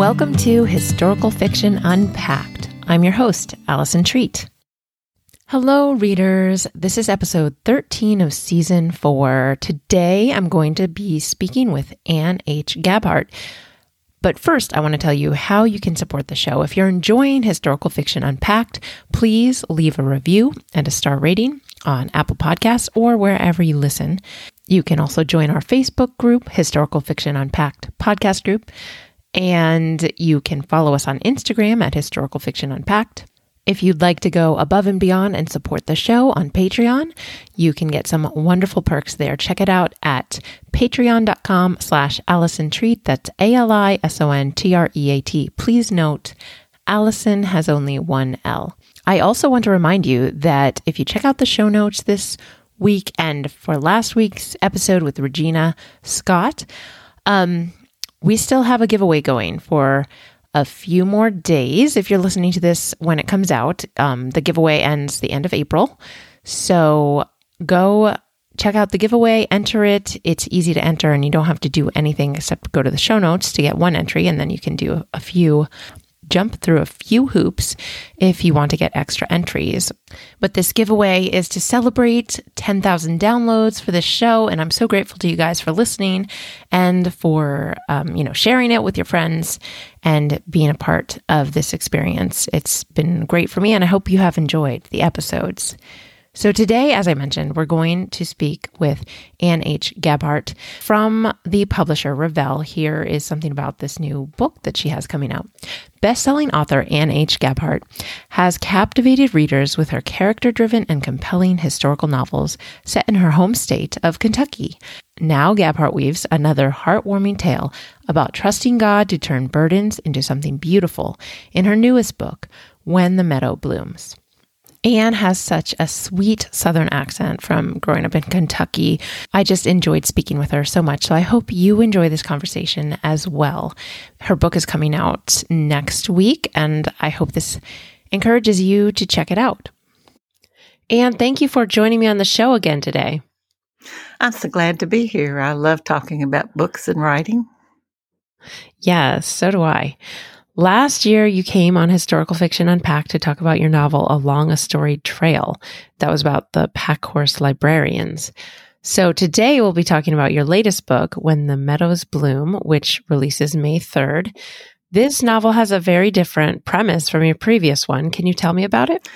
Welcome to Historical Fiction Unpacked. I'm your host, Allison Treat. Hello, readers. This is episode 13 of season four. Today, I'm going to be speaking with Ann H. Gabhart. But first, I want to tell you how you can support the show. If you're enjoying Historical Fiction Unpacked, please leave a review and a star rating on Apple Podcasts or wherever you listen. You can also join our Facebook group, Historical Fiction Unpacked Podcast Group, and you can follow us on Instagram at Historical Fiction Unpacked. If you'd like to go above and beyond and support the show on Patreon, you can get some wonderful perks there. Check it out at patreon.com slash Allison Treat. That's A-L-I-S-O-N-T-R-E-A-T. Please note, Allison has only one L. I also want to remind you that if you check out the show notes this week and for last week's episode with Regina Scott, um, we still have a giveaway going for a few more days. If you're listening to this when it comes out, um, the giveaway ends the end of April. So go check out the giveaway, enter it. It's easy to enter, and you don't have to do anything except go to the show notes to get one entry, and then you can do a few jump through a few hoops if you want to get extra entries. But this giveaway is to celebrate 10,000 downloads for this show, and I'm so grateful to you guys for listening and for um, you know sharing it with your friends and being a part of this experience. It's been great for me, and I hope you have enjoyed the episodes. So today, as I mentioned, we're going to speak with Ann H. Gabhart from the publisher Revell. Here is something about this new book that she has coming out. Best-selling author Anne H. Gabhart has captivated readers with her character-driven and compelling historical novels set in her home state of Kentucky. Now Gabhart weaves another heartwarming tale about trusting God to turn burdens into something beautiful in her newest book, When the Meadow Blooms. Ann has such a sweet Southern accent from growing up in Kentucky. I just enjoyed speaking with her so much. So I hope you enjoy this conversation as well. Her book is coming out next week, and I hope this encourages you to check it out. Ann, thank you for joining me on the show again today. I'm so glad to be here. I love talking about books and writing. Yes, so do I. Last year, you came on Historical Fiction Unpacked to talk about your novel, Along a Storied Trail. That was about the Packhorse librarians. So today, we'll be talking about your latest book, When the Meadows Bloom, which releases May 3rd. This novel has a very different premise from your previous one. Can you tell me about it?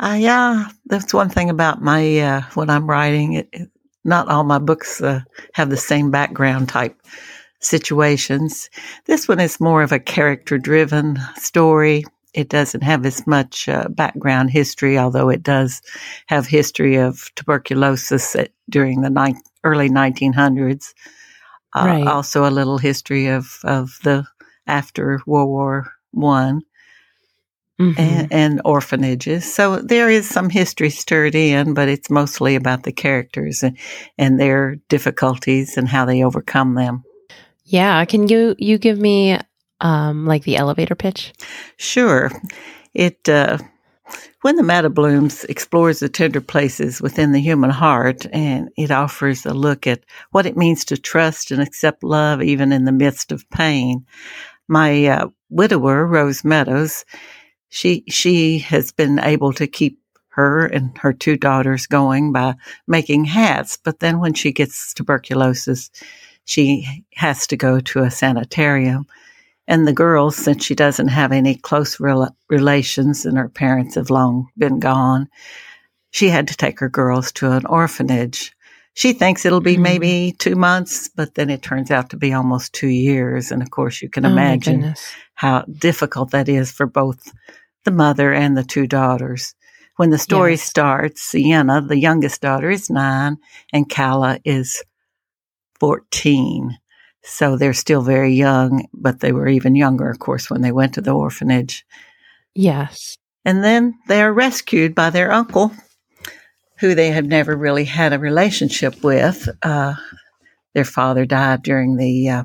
Uh, yeah, that's one thing about my uh, when I'm writing. It, it, not all my books uh, have the same background type situations. This one is more of a character driven story. It doesn't have as much uh, background history, although it does have history of tuberculosis at, during the ni- early 1900s. Uh, right. Also, a little history of, of the after World War One. Mm-hmm. And, and, orphanages. So there is some history stirred in, but it's mostly about the characters and, and their difficulties and how they overcome them. Yeah, can you you give me um like the elevator pitch? Sure. It uh when the Meadow Blooms explores the tender places within the human heart and it offers a look at what it means to trust and accept love even in the midst of pain. My uh, widower, Rose Meadows, she she has been able to keep her and her two daughters going by making hats, but then when she gets tuberculosis, she has to go to a sanitarium. And the girls, since she doesn't have any close rel- relations and her parents have long been gone, she had to take her girls to an orphanage. She thinks it'll be mm-hmm. maybe two months, but then it turns out to be almost two years. And of course, you can oh imagine how difficult that is for both the mother and the two daughters. When the story yes. starts, Sienna, the youngest daughter, is nine, and Calla is 14. So they're still very young, but they were even younger, of course, when they went to the orphanage. Yes. And then they are rescued by their uncle, who they had never really had a relationship with. Uh, their father died during the uh,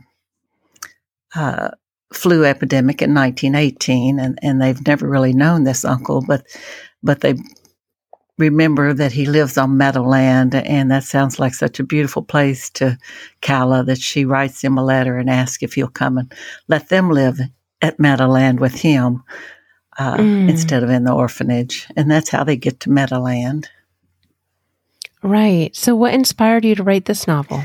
uh, flu epidemic in 1918, and, and they've never really known this uncle, but but they remember that he lives on Meadowland, and that sounds like such a beautiful place to Calla that she writes him a letter and asks if he'll come and let them live at Meadowland with him uh, mm. instead of in the orphanage. And that's how they get to Meadowland. Right. So, what inspired you to write this novel?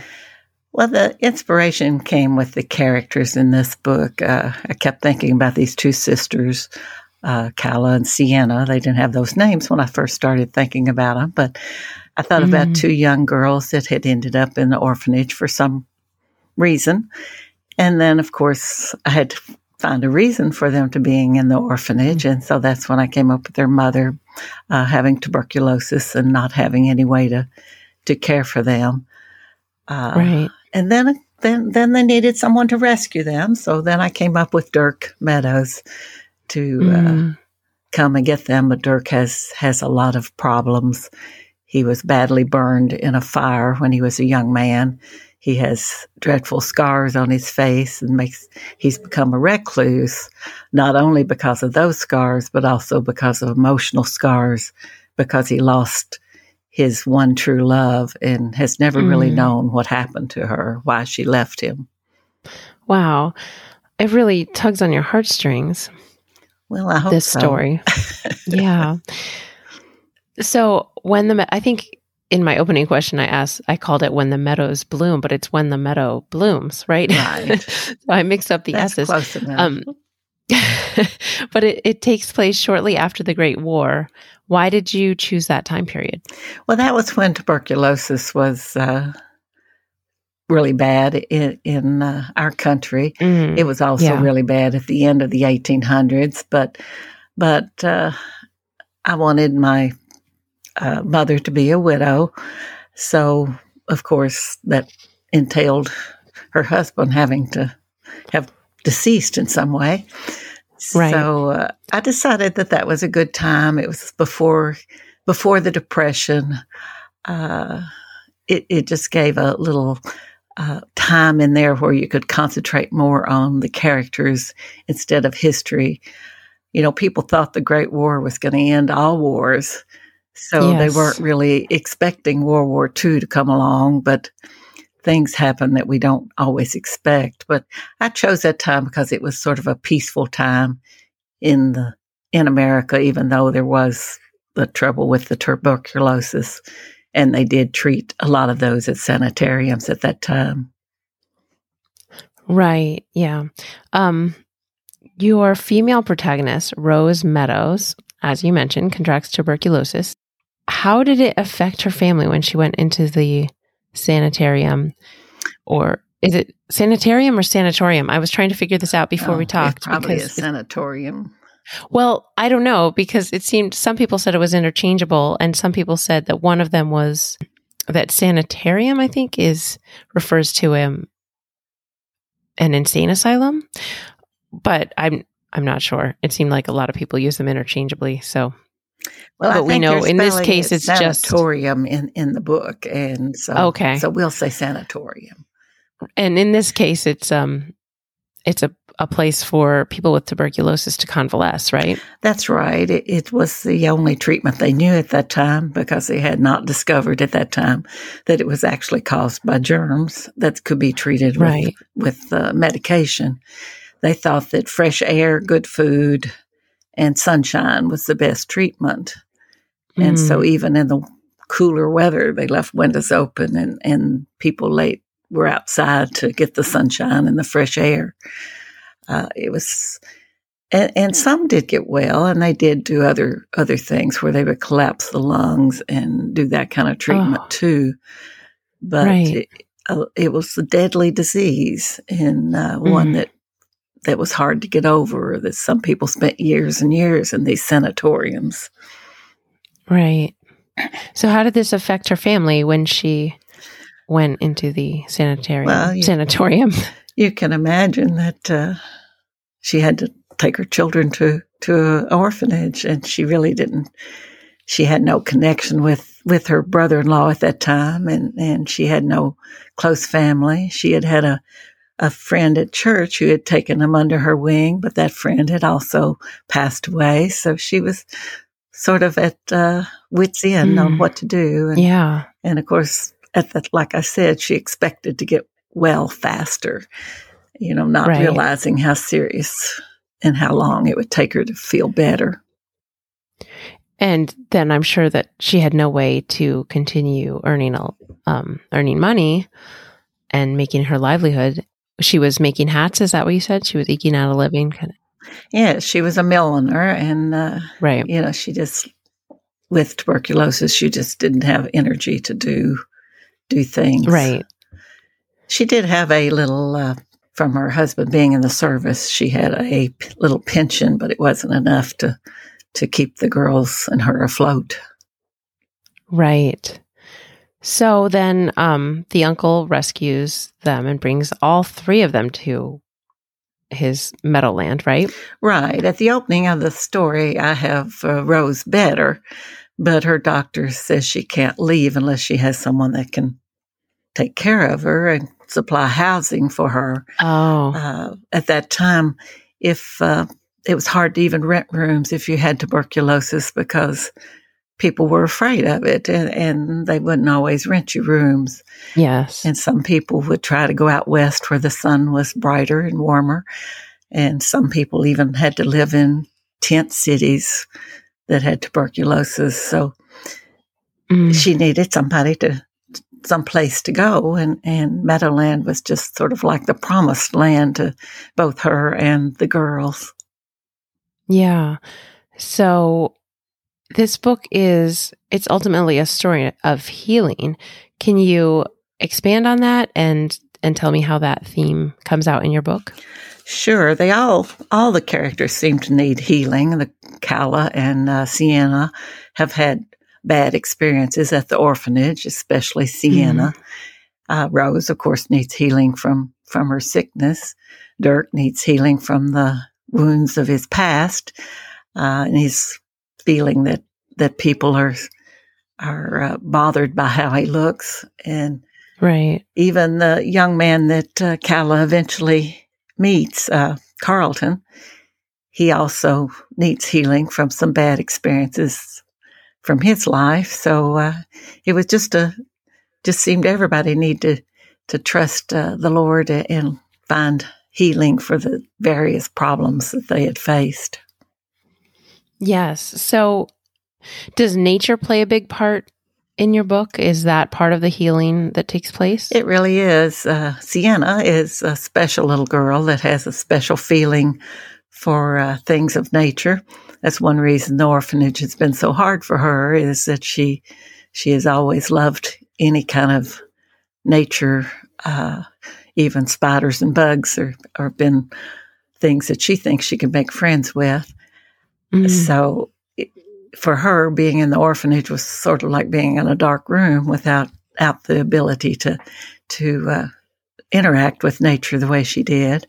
Well, the inspiration came with the characters in this book. Uh, I kept thinking about these two sisters, uh, Calla and Sienna. They didn't have those names when I first started thinking about them, but I thought mm-hmm. about two young girls that had ended up in the orphanage for some reason. And then, of course, I had to find a reason for them to being in the orphanage. And so that's when I came up with their mother uh, having tuberculosis and not having any way to, to care for them. Uh, right. And then, then, then they needed someone to rescue them. So then I came up with Dirk Meadows to mm. uh, come and get them. But Dirk has has a lot of problems. He was badly burned in a fire when he was a young man. He has dreadful scars on his face and makes he's become a recluse, not only because of those scars, but also because of emotional scars, because he lost his one true love and has never mm. really known what happened to her, why she left him. Wow. It really tugs on your heartstrings. Well, I hope this so. story. yeah. So when the I think in my opening question I asked I called it when the meadows bloom, but it's when the meadow blooms, right? Right. so I mixed up the That's S's. Close enough. Um, but it, it takes place shortly after the Great War. Why did you choose that time period? Well, that was when tuberculosis was uh, really bad in, in uh, our country. Mm, it was also yeah. really bad at the end of the 1800s. But but uh, I wanted my uh, mother to be a widow, so of course that entailed her husband having to have deceased in some way. Right. So uh, I decided that that was a good time. It was before before the depression. Uh, it, it just gave a little uh, time in there where you could concentrate more on the characters instead of history. You know, people thought the Great War was going to end all wars, so yes. they weren't really expecting World War II to come along, but things happen that we don't always expect. But I chose that time because it was sort of a peaceful time in the in America, even though there was the trouble with the tuberculosis, and they did treat a lot of those at sanitariums at that time. Right. Yeah. Um, your female protagonist, Rose Meadows, as you mentioned, contracts tuberculosis. How did it affect her family when she went into the sanitarium or is it sanitarium or sanatorium? I was trying to figure this out before oh, we talked. probably a sanatorium. Well, I don't know because it seemed some people said it was interchangeable, and some people said that one of them was that sanitarium. I think is refers to um, an insane asylum, but I'm I'm not sure. It seemed like a lot of people use them interchangeably. So well, but we know in this case it's sanatorium just in in the book, and so okay, so we'll say sanatorium. And in this case, it's um, it's a a place for people with tuberculosis to convalesce, right? That's right. It, it, was the only treatment they knew at that time because they had not discovered at that time that it was actually caused by germs that could be treated with, right. with uh, medication. They thought that fresh air, good food, and sunshine was the best treatment. Mm. And so, mm. even in the cooler weather, they left windows open and, and people late were outside to get the sunshine and the fresh air. Uh, it was, and, and, some did get well, and they did do other other things where they would collapse the lungs and do that kind of treatment oh. too. But right. it, uh, it, was a deadly disease and uh, mm. one that that was hard to get over. That some people spent years and years in these sanatoriums. Right. So, how did this affect her family when she went into the sanitarium? Well, you, sanatorium. You can imagine that uh, she had to take her children to to an orphanage, and she really didn't. She had no connection with with her brother in law at that time, and and she had no close family. She had had a a friend at church who had taken them under her wing, but that friend had also passed away, so she was sort of at uh, wit's end mm. on what to do. And, yeah, and of course, at that, like I said, she expected to get well faster you know, not right. realizing how serious and how long it would take her to feel better. And then I'm sure that she had no way to continue earning um, earning money and making her livelihood. She was making hats. Is that what you said? She was eking out a living. Yeah, she was a milliner, and uh, right. You know, she just with tuberculosis, she just didn't have energy to do do things. Right. She did have a little uh, from her husband being in the service. She had a p- little pension, but it wasn't enough to to keep the girls and her afloat. Right. So then um, the uncle rescues them and brings all three of them to his meadowland, right? Right. At the opening of the story, I have uh, Rose better, but her doctor says she can't leave unless she has someone that can take care of her and supply housing for her. Oh. Uh, at that time, if uh, it was hard to even rent rooms if you had tuberculosis because people were afraid of it and, and they wouldn't always rent you rooms. Yes. And some people would try to go out west where the sun was brighter and warmer. And some people even had to live in tent cities that had tuberculosis. So Mm. she needed somebody to some place to go and and Meadowland was just sort of like the promised land to both her and the girls. Yeah. So this book is it's ultimately a story of healing. Can you expand on that and and tell me how that theme comes out in your book? Sure, they all all the characters seem to need healing. The Calla and uh, Sienna have had bad experiences at the orphanage, especially Sienna. Uh, Rose, of course, needs healing from from her sickness. Dirk needs healing from the wounds of his past, uh, and he's feeling that that people are are uh, bothered by how he looks, and Right. even the young man that uh, Calla eventually meets, uh, Carlton, he also needs healing from some bad experiences from his life. So uh, it was just a just seemed everybody need to to trust uh, the Lord and find healing for the various problems that they had faced. Yes. So does nature play a big part in your book? Is that part of the healing that takes place? It really is. Uh, Sienna is a special little girl that has a special feeling for uh, things of nature. That's one reason the orphanage has been so hard for her is that she she has always loved any kind of nature, uh, even spiders and bugs are, are been things that she thinks she can make friends with. Mm. So it, for her, being in the orphanage was sort of like being in a dark room without out the ability to to uh, interact with nature the way she did.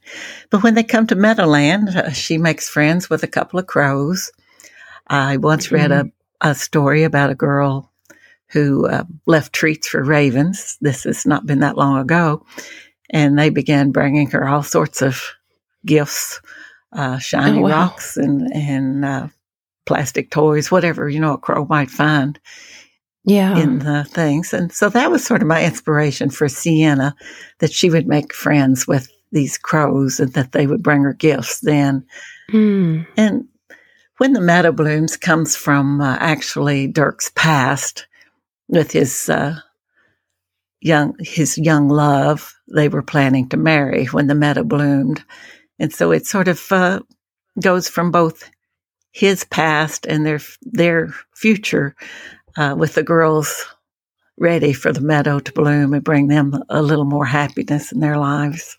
But when they come to Meadowland, uh, she makes friends with a couple of crows. I once read a, a story about a girl who uh, left treats for ravens. This has not been that long ago. And they began bringing her all sorts of gifts, uh, shiny Oh, wow. rocks and, and uh, plastic toys, whatever, you know, a crow might find yeah. in the things. And so that was sort of my inspiration for Sienna, that she would make friends with these crows and that they would bring her gifts then. Mm. And when the Meadow Blooms comes from uh, actually Dirk's past with his uh, young his young love, they were planning to marry when the meadow bloomed, and so it sort of uh, goes from both his past and their their future uh, with the girls ready for the meadow to bloom and bring them a little more happiness in their lives.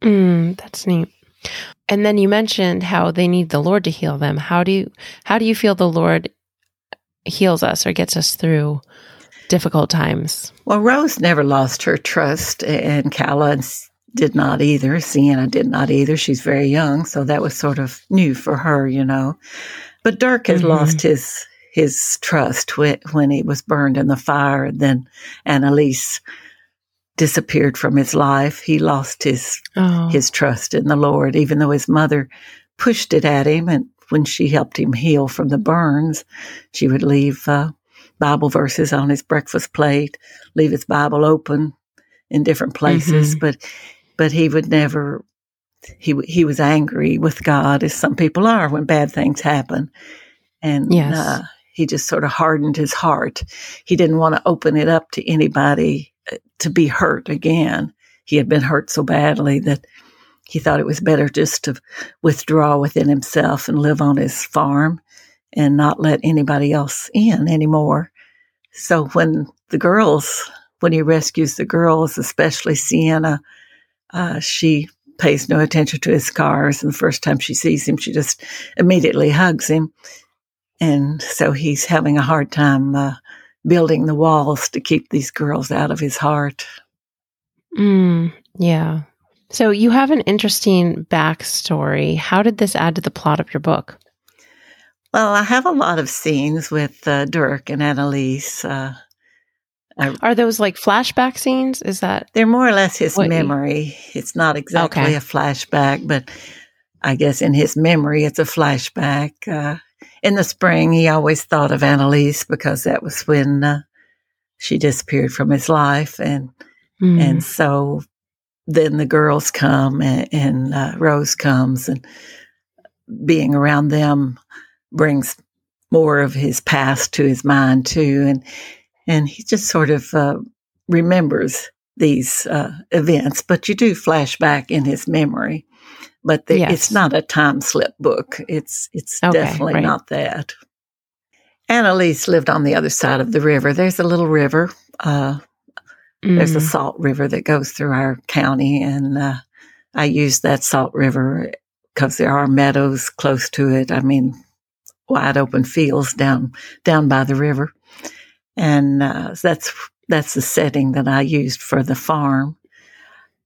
Mm, that's neat. And then you mentioned how they need the Lord to heal them. How do you how do you feel the Lord heals us or gets us through difficult times? Well, Rose never lost her trust, and Calla did not either. Sienna did not either. She's very young, so that was sort of new for her, you know. But Dirk has Mhm. lost his his trust when, when he was burned in the fire, and then Annalise disappeared from his life. He lost his Oh, his trust in the Lord, even though his mother pushed it at him. And when she helped him heal from the burns, she would leave uh, Bible verses on his breakfast plate, leave his Bible open in different places, Mhm. but but he would never he he was angry with God, as some people are when bad things happen, and Yes. uh, he just sort of hardened his heart. He didn't want to open it up to anybody uh, to be hurt again. He had been hurt so badly that he thought it was better just to withdraw within himself and live on his farm and not let anybody else in anymore. So when the girls, when he rescues the girls, especially Sienna, uh, she pays no attention to his scars. And the first time she sees him, she just immediately hugs him. And so he's having a hard time uh, building the walls to keep these girls out of his heart. Mm, yeah. So you have an interesting backstory. How did this add to the plot of your book? Well, I have a lot of scenes with uh, Dirk and Annalise. Uh, Are those like flashback scenes? Is that they're more or less his you- memory. It's not exactly Okay. a flashback, but I guess in his memory, it's a flashback. Uh, in the spring, he always thought of Annalise because that was when uh, she disappeared from his life, and Mm, and so then the girls come and, and uh, Rose comes and being around them brings more of his past to his mind too. And, and he just sort of uh, remembers these uh, events, but you do flash back in his memory. But the, Yes. it's not a time slip book. It's it's Okay, definitely right. not that. Annalise lived on the other side of the river. There's a little river. Uh, there's a mm, salt river that goes through our county, and uh, I use that salt river because there are meadows close to it. I mean, wide open fields down down by the river, and uh, that's that's the setting that I used for the farm.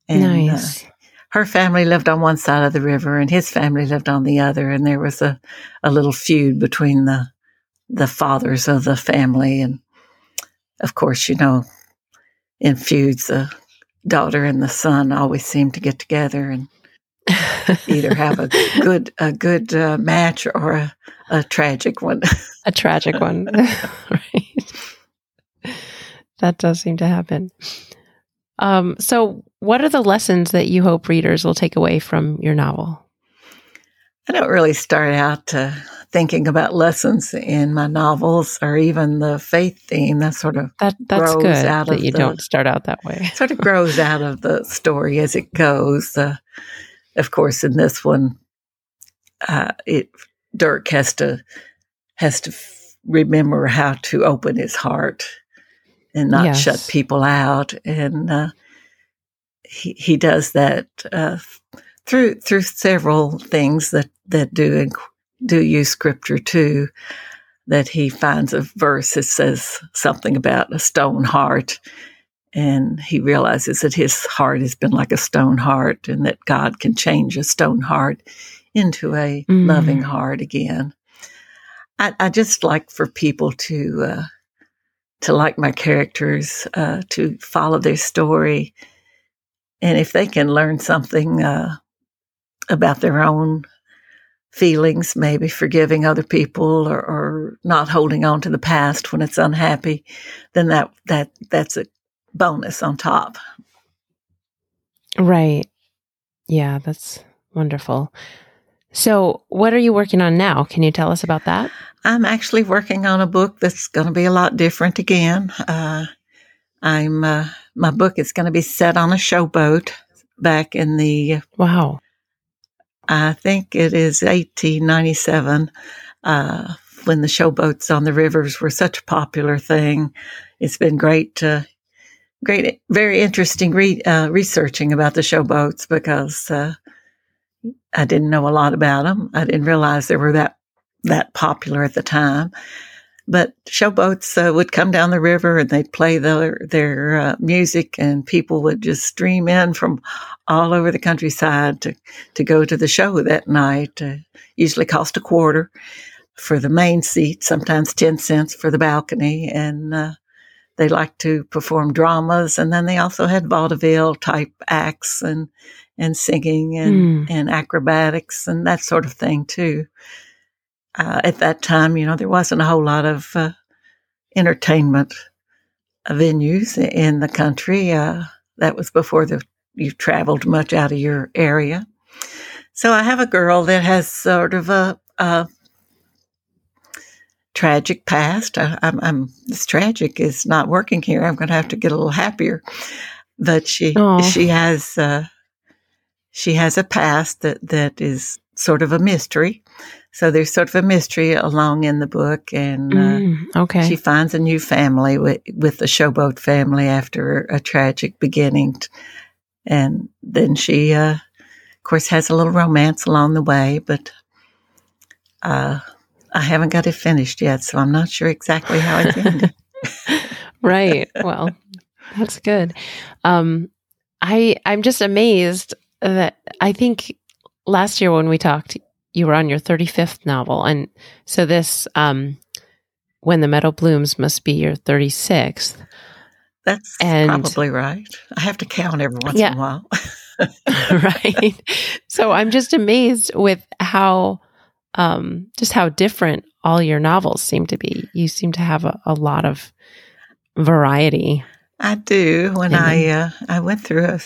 And, uh, nice. Her family lived on one side of the river, and his family lived on the other, and there was a, a little feud between the the fathers of the family, and of course, you know, in feuds, the daughter and the son always seem to get together and either have a good a good uh, match or a, a tragic one. a tragic one. right. That does seem to happen. Um, so, what are the lessons that you hope readers will take away from your novel? I don't really start out uh, thinking about lessons in my novels or even the faith theme. That sort of That that's Grows good out that of you the- don't start out that way. sort of grows out of the story as it goes. Uh, of course, in this one, uh, it Dirk has to has to f- remember how to open his heart and not Yes. shut people out, and uh, he he does that uh, through through several things that that do do use scripture too. That he finds a verse that says something about a stone heart, and he realizes that his heart has been like a stone heart, and that God can change a stone heart into a Mm. loving heart again. I, I just like for people to uh, to like my characters, uh, to follow their story, and if they can learn something uh, about their own feelings, maybe forgiving other people or, or not holding on to the past when it's unhappy, then that that that's a bonus on top. Right. Yeah, that's wonderful. So, what are you working on now? Can you tell us about that? I'm actually working on a book that's going to be a lot different again. Uh, I'm uh, my book is going to be set on a showboat back in the Wow. I think it is 1897 uh, when the showboats on the rivers were such a popular thing. It's been great, uh, great, very interesting re- uh, researching about the showboats because uh, I didn't know a lot about them. I didn't realize they were that that popular at the time. But showboats uh, would come down the river and they'd play their their uh, music, and people would just stream in from all over the countryside to to go to the show that night. Uh, usually cost a quarter for the main seat, sometimes ten cents for the balcony, and uh, they liked to perform dramas. And then they also had vaudeville type acts and and singing and Mm. and acrobatics and that sort of thing too. Uh, at that time, you know, there wasn't a whole lot of uh, entertainment venues in the country. Uh, that was before the you traveled much out of your area. So I have a girl that has sort of a, a tragic past. I, am I'm, this tragic is not working here. I'm going to have to get a little happier. But she Aww. she has uh, she has a past that that is sort of a mystery. So there's sort of a mystery along in the book, and uh, mm, okay, she finds a new family with with the Showboat family after a tragic beginning, and then she, uh, of course, has a little romance along the way. But uh, I haven't got it finished yet, so I'm not sure exactly how it's ended. right. Well, that's good. Um, I I'm just amazed that I think last year when we talked, you were on your 35th novel, and so this um, when the meadow blooms must be your 36th. That's and, probably right. I have to count every once yeah. in a while. right. So I'm just amazed with how um, just how different all your novels seem to be. You seem to have a, a lot of variety. I do. When I uh, I went through a,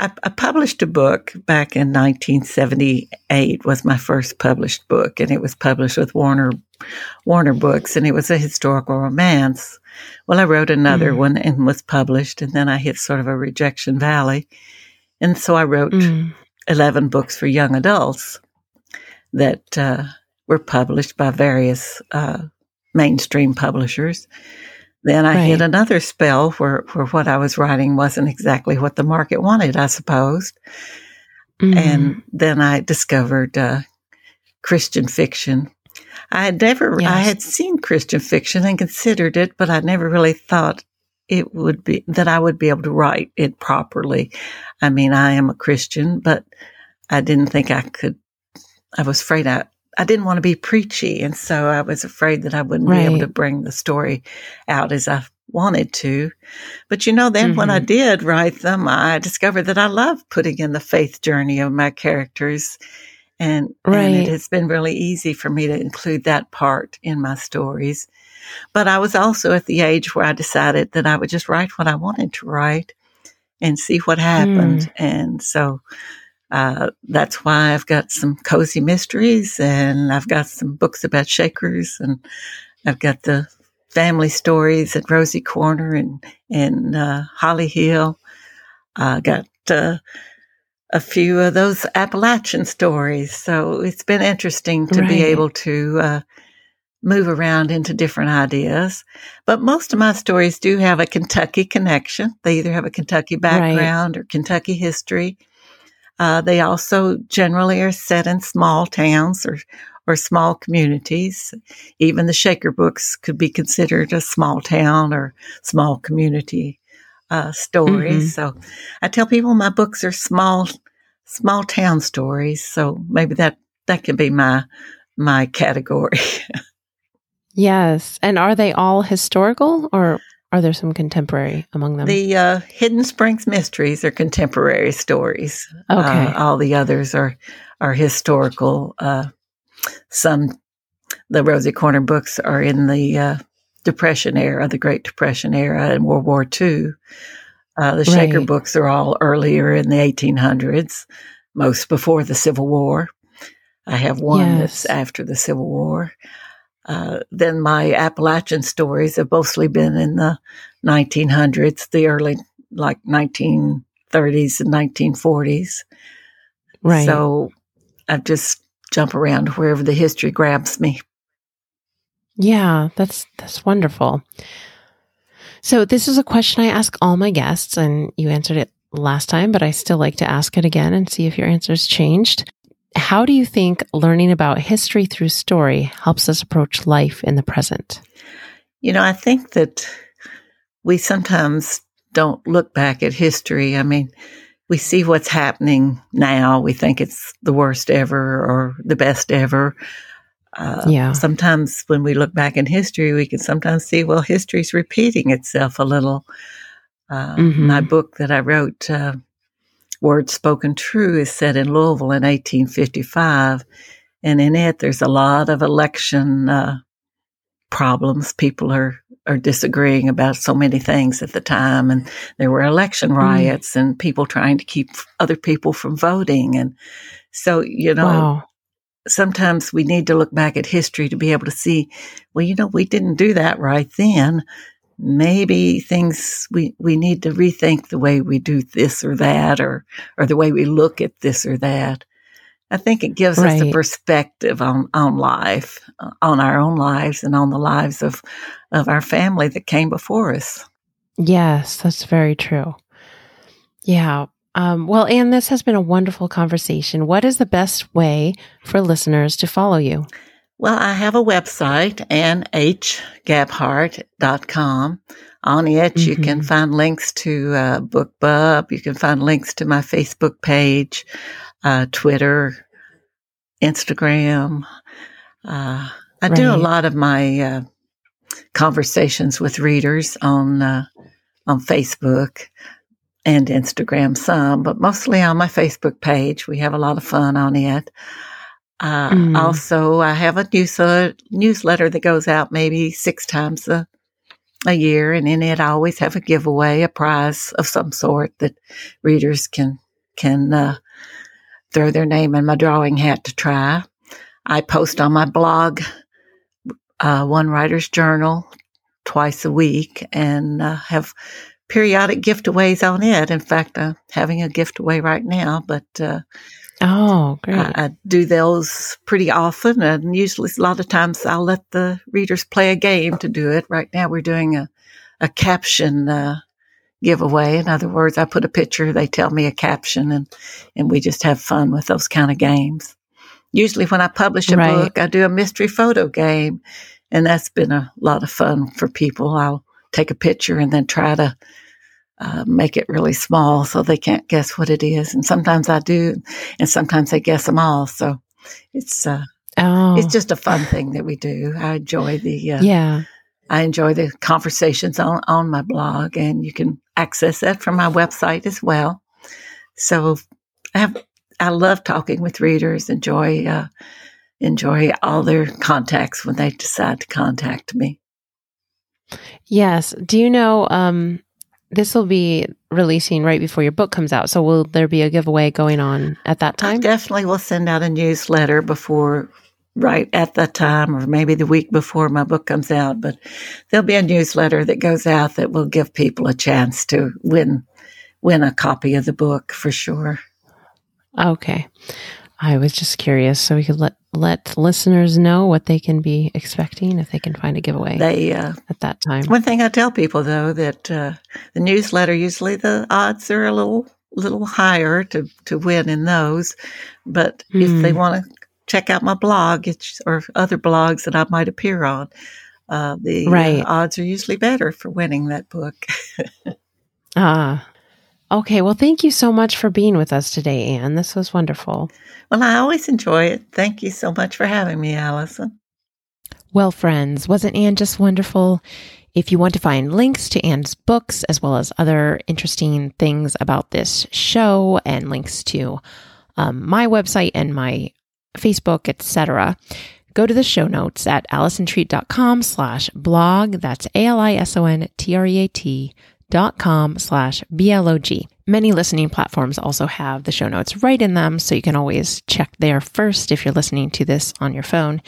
I, I published a book back in 1978. Was my first published book, and it was published with Warner Warner Books, and it was a historical romance. Well, I wrote another mm. one and was published, and then I hit sort of a rejection valley, and so I wrote mm. 11 books for young adults that uh, were published by various uh, mainstream publishers. Then I right. hit another spell where, where what I was writing wasn't exactly what the market wanted, I suppose. Mm. And then I discovered uh, Christian fiction. I had never, yes. I had seen Christian fiction and considered it, but I never really thought it would be that I would be able to write it properly. I mean, I am a Christian, but I didn't think I could I was afraid I, I didn't want to be preachy. And so I was afraid that I wouldn't right. be able to bring the story out as I wanted to. But you know, then mm-hmm. when I mm-hmm. did write them, I discovered that I love putting in the faith journey of my characters. And, right. and it has been really easy for me to include that part in my stories. But I was also at the age where I decided that I would just write what I wanted to write and see what happened. Mm. And so uh, that's why I've got some cozy mysteries and I've got some books about Shakers and I've got the family stories at Rosey Corner and, and, uh, Hollyhill. I got, uh, a few of those Appalachian stories. So it's been interesting to right. be able to, uh, move around into different ideas. But most of my stories do have a Kentucky connection. They either have a Kentucky background right. or Kentucky history. Uh, they also generally are set in small towns or, or small communities. Even the Shaker books could be considered a small town or small community uh, story. Mm-hmm. So I tell people my books are small, small town stories. So maybe that, that can be my, my category. yes. And are they all historical or are there some contemporary among them? The uh, Hidden Springs Mysteries are contemporary stories. Okay. Uh, all the others are are historical. Uh, some, the Rosey Corner books are in the uh, Depression era, the Great Depression era, and World War II. Uh, the Shaker right. books are all earlier in the 1800s, most before the Civil War. I have one yes. that's after the Civil War. Uh, then my Appalachian stories have mostly been in the 1900s, the early, like 1930s and 1940s. Right. So I just jump around wherever the history grabs me. Yeah, that's that's wonderful. So this is a question I ask all my guests, and you answered it last time, but I still like to ask it again and see if your answer's changed. How do you think learning about history through story helps us approach life in the present? You know, I think that we sometimes don't look back at history. I mean, we see what's happening now. We think it's the worst ever or the best ever. Uh, yeah. Sometimes when we look back in history, we can sometimes see, well, history's repeating itself a little. Uh, mm-hmm. My book that I wrote, uh, Words Spoken True is set in Louisville in 1855. And in it, there's a lot of election uh, problems. People are are disagreeing about so many things at the time. And there were election riots mm. and people trying to keep other people from voting. And so, you know, wow. sometimes we need to look back at history to be able to see, well, you know, we didn't do that right then. Maybe things we, we need to rethink the way we do this or that or, or the way we look at this or that. I think it gives right. us a perspective on, on life, uh, on our own lives and on the lives of, of our family that came before us. Yes, that's very true. Yeah. Um, well, Ann, this has been a wonderful conversation. What is the best way for listeners to follow you? Well, I have a website, annhgabhart.com. On it, mm-hmm. you can mm-hmm. find links to uh, BookBub. You can find links to my Facebook page uh, Twitter, Instagram. Uh, I right. do a lot of my uh, conversations with readers on uh, on Facebook and Instagram some, but mostly on my Facebook page. We have a lot of fun on it. Uh, mm. Also, I have a newsletter, newsletter that goes out maybe six times a, a year, and in it, I always have a giveaway, a prize of some sort that readers can can uh, throw their name in my drawing hat to try. I post on my blog, uh, One Writer's Journal, twice a week and uh, have periodic giveaways on it. In fact, I'm having a giveaway right now, but uh, oh, great! I, I, do those pretty often, and usually a lot of times I'll let the readers play a game to do it. Right now, we're doing a a caption uh, giveaway. In other words, I put a picture, they tell me a caption, and and we just have fun with those kind of games. Usually, when I publish a right. book, I do a mystery photo game, and that's been a lot of fun for people. I'll take a picture and then try to uh, make it really small so they can't guess what it is. And sometimes I do, and sometimes they guess them all. So it's uh, oh. it's just a fun thing that we do. I enjoy the uh, yeah. I enjoy the conversations on, on my blog, and you can access that from my website as well. So I have, I love talking with readers, enjoy, uh, enjoy all their contacts when they decide to contact me. Yes. Do you know, um, this will be releasing right before your book comes out. So will there be a giveaway going on at that time? I definitely will send out a newsletter before right at that time or maybe the week before my book comes out, but there'll be a newsletter that goes out that will give people a chance to win win a copy of the book for sure. Okay. I was just curious so we could let let listeners know what they can be expecting if they can find a giveaway they, uh, at that time. One thing I tell people though that uh, the newsletter usually the odds are a little little higher to to win in those, but mm. if they hmm. want to check out my blog or other blogs that I might appear on. Uh, the uh, right. odds are usually better for winning that book. ah, okay. Well, thank you so much for being with us today, Ann. This was wonderful. Well, I always enjoy it. Thank you so much for having me, Allison. Well, friends, wasn't Ann just wonderful? If you want to find links to Ann's books as well as other interesting things about this show and links to um, my website and my Facebook, etc., go to the show notes at allisontreat.com slash blog. That's A-L-I-S-O-N-T-R-E-A-T dot com slash B-L-O-G. Many listening platforms also have the show notes right in them, so you can always check there first if you're listening to this on your phone,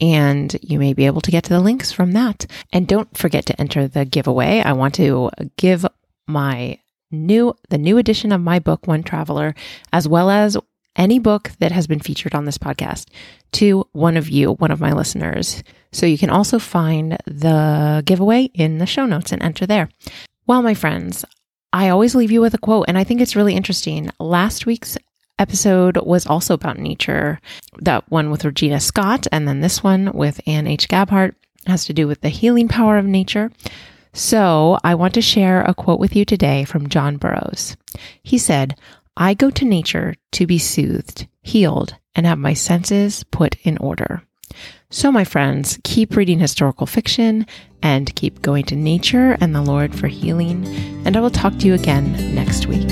and you may be able to get to the links from that. And don't forget to enter the giveaway. I want to give my new the new edition of my book One Traveler as well as any book that has been featured on this podcast to one of you, one of my listeners. So you can also find the giveaway in the show notes and enter there. Well, my friends, I always leave you with a quote, and I think it's really interesting. Last week's episode was also about nature, that one with Regina Scott, and then this one with Ann H. Gabhart has to do with the healing power of nature. So I want to share a quote with you today from John Burroughs. He said, I go to nature to be soothed, healed, and have my senses put in order. So, my friends, keep reading historical fiction and keep going to nature and the Lord for healing. And I will talk to you again next week.